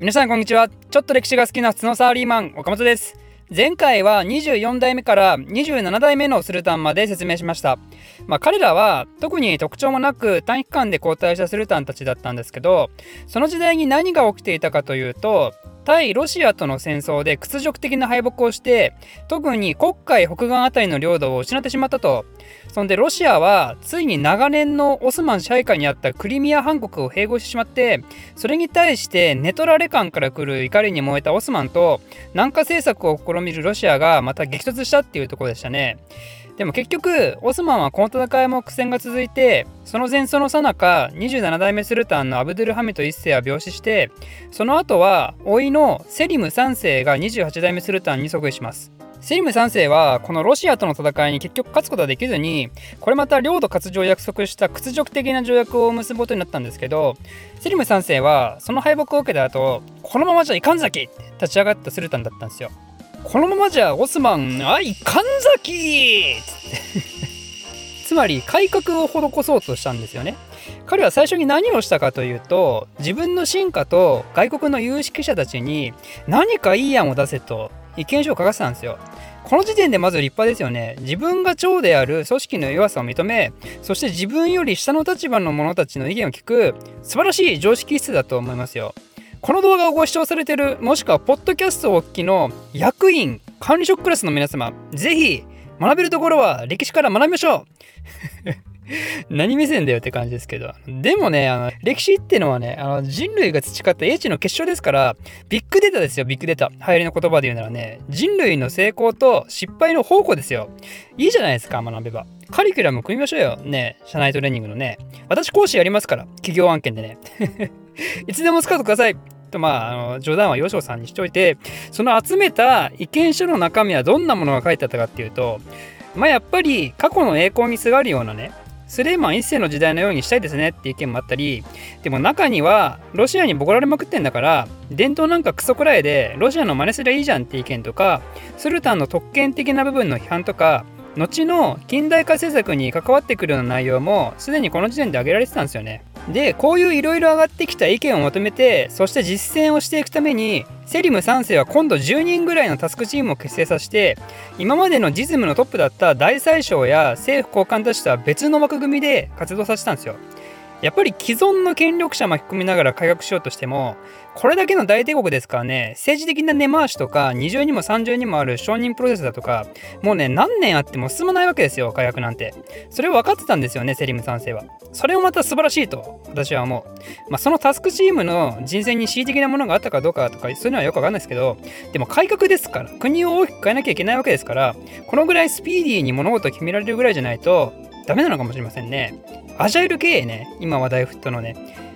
皆さんこんにちはちょっと歴史が好きな普通のサラリーマン岡本です前回は24代目から27代目のスルタンまで説明しました。まあ、彼らは特に特徴もなく短期間で交代したスルタンたちだったんですけどその時代に何が起きていたかというと対ロシアとの戦争で屈辱的な敗北をして特に黒海北岸あたりの領土を失ってしまったとそんでロシアはついに長年のオスマン支配下にあったクリミア半国を併合してしまってそれに対してネトラレ感から来る怒りに燃えたオスマンと南下政策を試みるロシアがまた激突したっていうところでしたね。でも結局オスマンはこの戦いも苦戦が続いてその前奏の最中27代目スルタンのアブドゥルハミト1世は病死してその後は甥のセリム3世が28代目スルタンに即位します。セリム3世はこのロシアとの戦いに結局勝つことはできずにこれまた領土割譲を約束した屈辱的な条約を結ぶことになったんですけどセリム3世はその敗北を受けた後このままじゃいかんざきって立ち上がったスルタンだったんですよ。このままじゃオスマン愛神崎。つまり改革を施そうとしたんですよね。彼は最初に何をしたかというと自分の進化と外国の有識者たちに何かいい案を出せと意見書を書かせたんですよ。この時点でまず立派ですよね。自分が長である組織の弱さを認めそして自分より下の立場の者たちの意見を聞く素晴らしい常識質だと思いますよ。この動画をご視聴されている、もしくはポッドキャストをお聞きの役員、管理職クラスの皆様、ぜひ学べるところは歴史から学びましょう 何目線だよって感じですけど。でもね、あの、歴史ってのはね、あの、人類が培った英知の結晶ですから、ビッグデータですよ、ビッグデータ。流行りの言葉で言うならね、人類の成功と失敗の宝庫ですよ。いいじゃないですか、学べば。カリキュラム組みましょうよ。ね、社内トレーニングのね。私講師やりますから、企業案件でね。いつでも使ってください。とまあ、あの冗談は吉尾さんにしといてその集めた意見書の中身はどんなものが書いてあったかっていうとまあやっぱり過去の栄光にすがるようなねスレイマン一世の時代のようにしたいですねっていう意見もあったりでも中にはロシアにボコられまくってんだから伝統なんかクソくらいでロシアの真似すりゃいいじゃんっていう意見とかスルタンの特権的な部分の批判とか後の近代化政策に関わってくるような内容もすでにこの時点で挙げられてたんですよね。でこういういろいろ上がってきた意見をまとめてそして実践をしていくためにセリム3世は今度10人ぐらいのタスクチームを結成させて今までの実務のトップだった大宰相や政府高官たちとは別の枠組みで活動させたんですよ。やっぱり既存の権力者巻き込みながら改革しようとしてもこれだけの大帝国ですからね政治的な根回しとか二重にも三重にもある承認プロセスだとかもうね何年あっても進まないわけですよ改革なんて。それを分かってたんですよねセリム3世は。それをまた素晴らしいと私は思う、まあ、そのタスクチームの人選に恣意的なものがあったかどうかとかそういうのはよくわかんないですけどでも改革ですから国を大きく変えなきゃいけないわけですからこのぐらいスピーディーに物事を決められるぐらいじゃないとダメなのかもしれませんねアジャイル経営ね、今話題沸騰のね。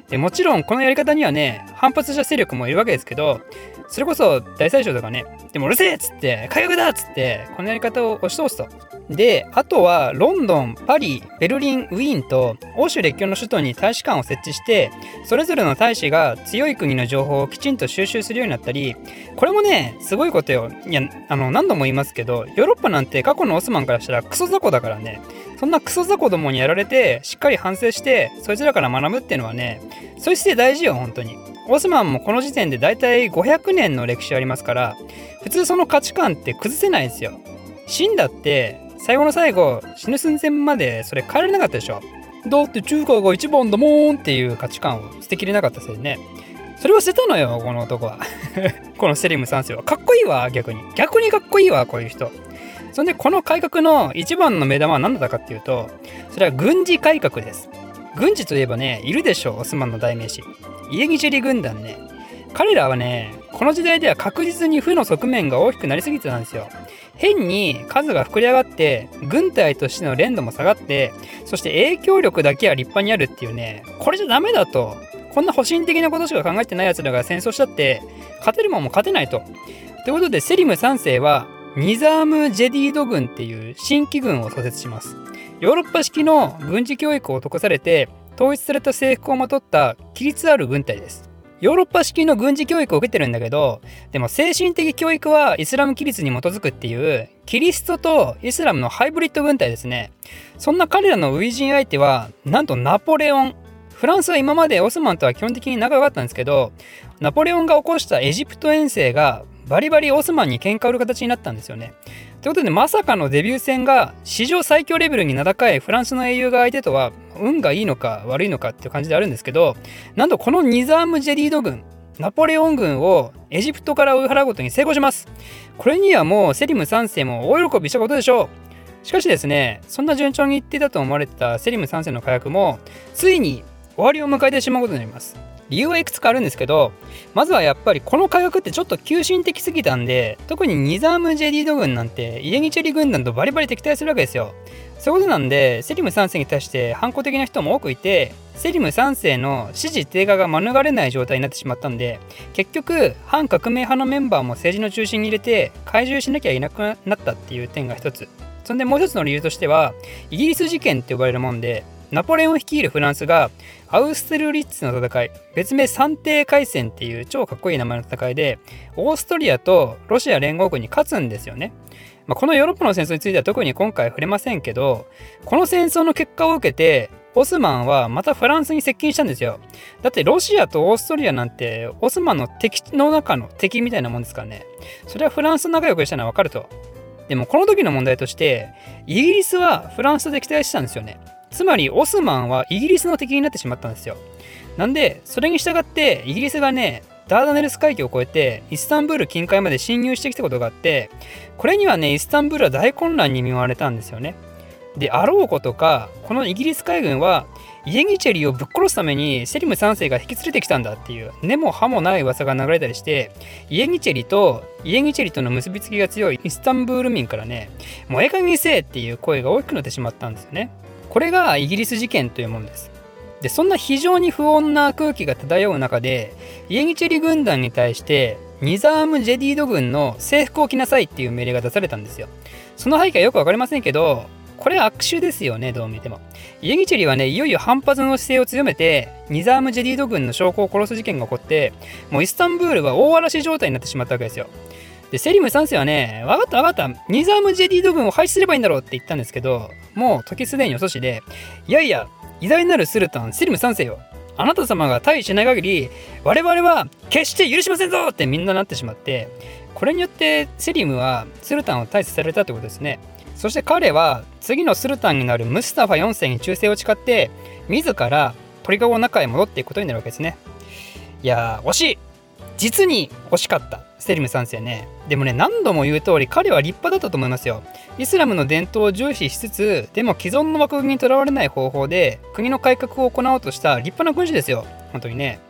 でもちろんこのやり方にはね、反発した勢力もいるわけですけど、それこそ大宰相とかね、でもうるせえっつって、改革だっつって、このやり方を押し通すと。で、あとはロンドン、パリ、ベルリン、ウィーンと欧州列強の首都に大使館を設置して、それぞれの大使が強い国の情報をきちんと収集するようになったり、これもね、すごいことよ。いや、あの、何度も言いますけど、ヨーロッパなんて過去のオスマンからしたらクソ雑魚だからね、そんなクソ雑魚どもにやられて、しっかり反省して、そいつらから学ぶっていうのはね、そういう姿勢大事よ、本当に。オスマンもこの時点でだいたい500年の歴史ありますから、普通その価値観って崩せないんですよ。死んだって、最後の最後、死ぬ寸前までそれ変えられなかったでしょ。だって中華が一番だもーんっていう価値観を捨てきれなかったせいでね。それを捨てたのよ、この男は。このセリム3世は。かっこいいわ、逆に。逆にかっこいいわ、こういう人。そんでこの改革の一番の目玉は何だったかっていうとそれは軍事改革です軍事といえばねいるでしょうオスマンの代名詞イエギジェリ軍団ね彼らはねこの時代では確実に負の側面が大きくなりすぎてたんですよ変に数が膨れ上がって軍隊としての連度も下がってそして影響力だけは立派にあるっていうねこれじゃダメだとこんな保身的なことしか考えてない奴らが戦争したって勝てるもんも勝てないとということでセリム3世はニザーム・ジェディード軍っていう新規軍を創設します。ヨーロッパ式の軍事教育を施されて統一された制服をまとった規律ある軍隊です。ヨーロッパ式の軍事教育を受けてるんだけど、でも精神的教育はイスラム規律に基づくっていう、キリストとイスラムのハイブリッド軍隊ですね。そんな彼らの初陣相手は、なんとナポレオン。フランスは今までオスマンとは基本的に仲良かったんですけどナポレオンが起こしたエジプト遠征がバリバリオスマンに喧嘩売る形になったんですよね。ということでまさかのデビュー戦が史上最強レベルに名高いフランスの英雄が相手とは運がいいのか悪いのかっていう感じであるんですけどなんとこのニザーム・ジェディード軍ナポレオン軍をエジプトから追い払うことに成功します。これにはもうセリム3世も大喜びしたことでしょう。しかしですねそんな順調にいっていたと思われてたセリム3世の火薬もついに終わりを迎えてしまうことになります。理由はいくつかあるんですけどまずはやっぱりこの火薬ってちょっと急進的すぎたんで特にニザーム・ジェディード軍なんてイエニチェリ軍団とバリバリ敵対するわけですよ。そういうことなんでセリム3世に対して反抗的な人も多くいてセリム3世の支持低下が免れない状態になってしまったんで結局反革命派のメンバーも政治の中心に入れて懐柔しなきゃいなくなったっていう点が一つ。そんでもう一つの理由としてはイギリス事件って呼ばれるもんでナポレオン率いるフランスがアウステルリッツの戦い別名三帝海戦っていう超かっこいい名前の戦いでオーストリアとロシア連合軍に勝つんですよね。まあ、このヨーロッパの戦争については特に今回触れませんけどこの戦争の結果を受けてオスマンはまたフランスに接近したんですよ。だってロシアとオーストリアなんてオスマンの敵の中の敵みたいなもんですからね。それはフランスと仲良くしたのはわかると。でもこの時の問題としてイギリスはフランスと敵対してたんですよね。つまりオスマンはイギリスの敵になってしまったんですよ。なんで、それに従ってイギリスがね、ダーダネルス海峡を越えてイスタンブール近海まで侵入してきたことがあってこれにはねイスタンブールは大混乱に見舞われたんですよね。であろうことかこのイギリス海軍はイエギチェリーをぶっ殺すためにセリム3世が引き連れてきたんだっていう根も葉もない噂が流れたりしてイエギチェリとイエギチェリとの結びつきが強いイスタンブール民からねもうええ加減にせえっていう声が大きくなってしまったんですよね。これがイギリス事件というものです。でそんな非常に不穏な空気が漂う中でイエギチェリ軍団に対してニザーム・ジェディード軍の制服を着なさいっていう命令が出されたんですよ。その背景はよく分かりませんけどこれ悪手ですよねどう見ても。イエギチェリはねいよいよ反発の姿勢を強めてニザーム・ジェディード軍の将校を殺す事件が起こってもうイスタンブールは大嵐状態になってしまったわけですよ。で、セリム3世はね、わかったわかった、ニザーム・ジェディード軍を廃止すればいいんだろうって言ったんですけど、もう時すでに遅しで、いやいや、偉大なるスルタン、セリム3世よ。あなた様が退位しない限り、我々は決して許しませんぞってみんななってしまって、これによってセリムはスルタンを退治されたってことですね。そして彼は次のスルタンになるムスタファ4世に忠誠を誓って、自ら鳥籠の中へ戻っていくことになるわけですね。いやー、惜しい実に惜しかった。ステリム3世ね。でもね、何度も言う通り、彼は立派だったと思いますよ。イスラムの伝統を重視しつつ、でも既存の枠組みにとらわれない方法で、国の改革を行おうとした立派な君主ですよ。本当にね。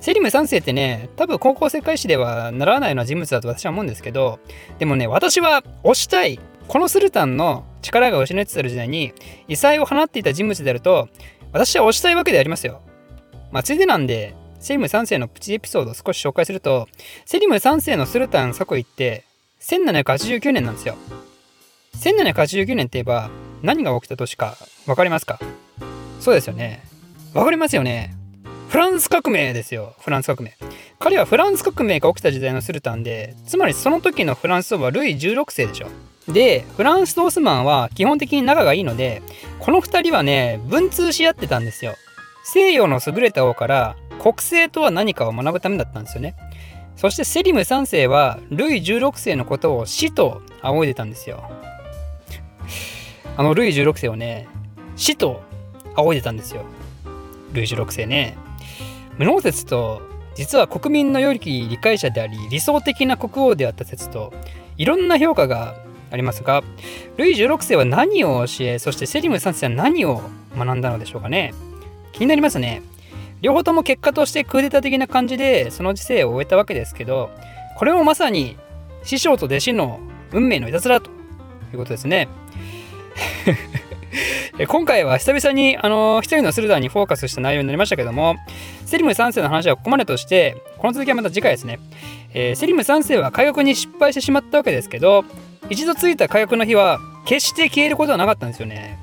セリム3世ってね、多分高校生開始では習わないような人物だと私は思うんですけど、でもね、私は推したい。このスルタンの力が失われてた時代に、異彩を放っていた人物であると、私は推したいわけでありますよ。まあ、ついでなんで、セリム3世のプチエピソードを少し紹介すると、セリム3世のスルタン即位って1789年なんですよ。1789年って言えば何が起きた年か分かりますか？そうですよね。分かりますよね。フランス革命ですよ。フランス革命。彼はフランス革命が起きた時代のスルタンで、つまりその時のフランス王はルイ16世でしょ。で、フランスとオスマンは基本的に仲がいいので、この2人はね、文通し合ってたんですよ。西洋の優れた王から国政とは何かを学ぶためだったんですよね。そしてセリム3世はルイ16世のことを死と仰いでたんですよ。あのルイ16世をね、死と仰いでたんですよ。ルイ16世ね。無能説と実は国民の良き理解者であり理想的な国王であった説といろんな評価がありますがルイ16世は何を教えそしてセリム3世は何を学んだのでしょうかね気になりますね両方とも結果としてクーデター的な感じでその時世を終えたわけですけどこれもまさに師匠と弟子の運命のいたずらということですね。今回は久々にあの一人のスルダーにフォーカスした内容になりましたけどもセリム3世の話はここまでとしてこの続きはまた次回ですね、えー、セリム3世は火薬に失敗してしまったわけですけど一度ついた火薬の火は決して消えることはなかったんですよね。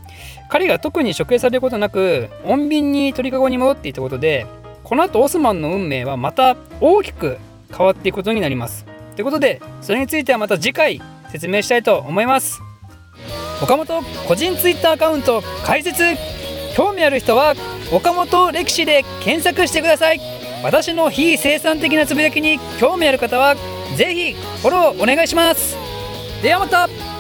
彼が特に処刑されることなく穏便に鳥かごに戻っていたことでこの後オスマンの運命はまた大きく変わっていくことになります。ということでそれについてはまた次回説明したいと思います。岡本個人 Twitter アカウント開設。興味ある人は岡本歴史で検索してください。私の非生産的なつぶやきに興味ある方はぜひフォローお願いします。ではまた。